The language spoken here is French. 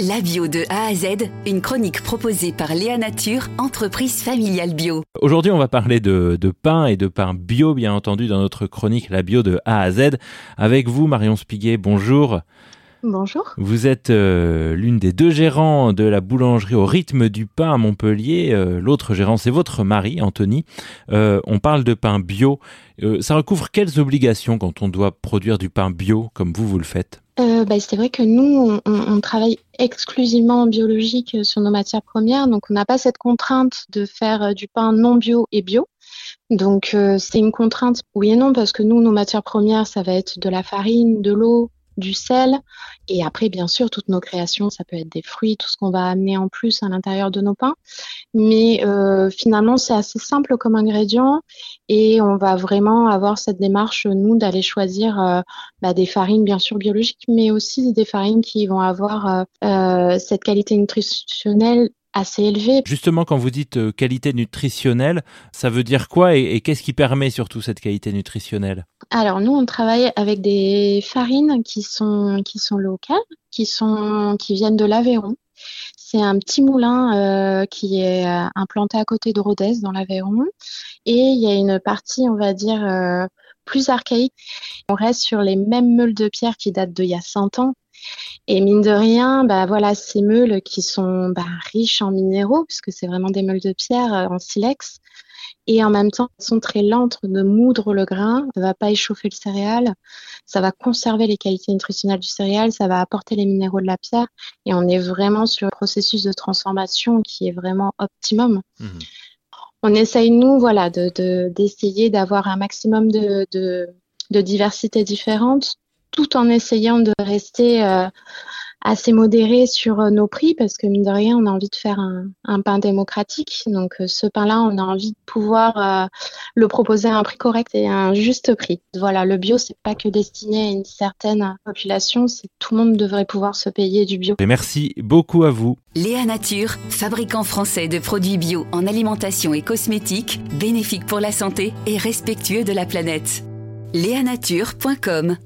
La bio de A à Z, une chronique proposée par Léa Nature, entreprise familiale bio. Aujourd'hui, on va parler de, pain et de pain bio, bien entendu, dans notre chronique La bio de A à Z. Avec vous, Marion Spiguet, bonjour. Bonjour. Vous êtes euh, l'une des deux gérants de la boulangerie au rythme du pain à Montpellier. Euh, l'autre gérant, c'est votre mari, Anthony. Euh, on parle de pain bio. ça recouvre quelles obligations quand on doit produire du pain bio comme vous, vous le faites? Euh, bah, c'est vrai que nous, on, travaille exclusivement en biologique sur nos matières premières, donc on n'a pas cette contrainte de faire euh, du pain non bio et bio. Donc euh, c'est une contrainte, oui et non, parce que nous, nos matières premières, ça va être de la farine, de l'eau, du sel. Et après, bien sûr, toutes nos créations, ça peut être des fruits, tout ce qu'on va amener en plus à l'intérieur de nos pains. Mais euh, finalement, c'est assez simple comme ingrédient et on va vraiment avoir cette démarche, nous, d'aller choisir euh, bah, des farines, bien sûr, biologiques, mais aussi des farines qui vont avoir euh, cette qualité nutritionnelle assez élevé. Justement, quand vous dites qualité nutritionnelle, ça veut dire quoi et, qu'est-ce qui permet surtout cette qualité nutritionnelle? Alors nous, on travaille avec des farines qui sont qui sont locales, qui sont qui viennent de l'Aveyron. C'est un petit moulin euh, qui est euh, implanté à côté de Rodez dans l'Aveyron. Et il y a une partie, on va dire, plus archaïque. On reste sur les mêmes meules de pierre qui datent d'il y a 100 ans. Et mine de rien, bah voilà, ces meules qui sont bah, riches en minéraux, puisque c'est vraiment des meules de pierre euh, en silex, et en même temps, elles sont très lentes de moudre le grain, ça va pas échauffer le céréal, ça va conserver les qualités nutritionnelles du céréal, ça va apporter les minéraux de la pierre, et on est vraiment sur un processus de transformation qui est vraiment optimum. Mmh. On essaye, nous, voilà, de, d'essayer d'avoir un maximum de, de, de diversité différente tout en essayant de rester euh, assez modéré sur euh, nos prix parce que mine de rien, on a envie de faire un, pain démocratique. Donc euh, ce pain-là, on a envie de pouvoir le proposer à un prix correct et à un juste prix. Voilà, le bio, c'est pas que destiné à une certaine population, c'est tout le monde devrait pouvoir se payer du bio. Et merci beaucoup à vous. Léa Nature, fabricant français de produits bio en alimentation et cosmétiques, bénéfique pour la santé et respectueux de la planète. Léanature.com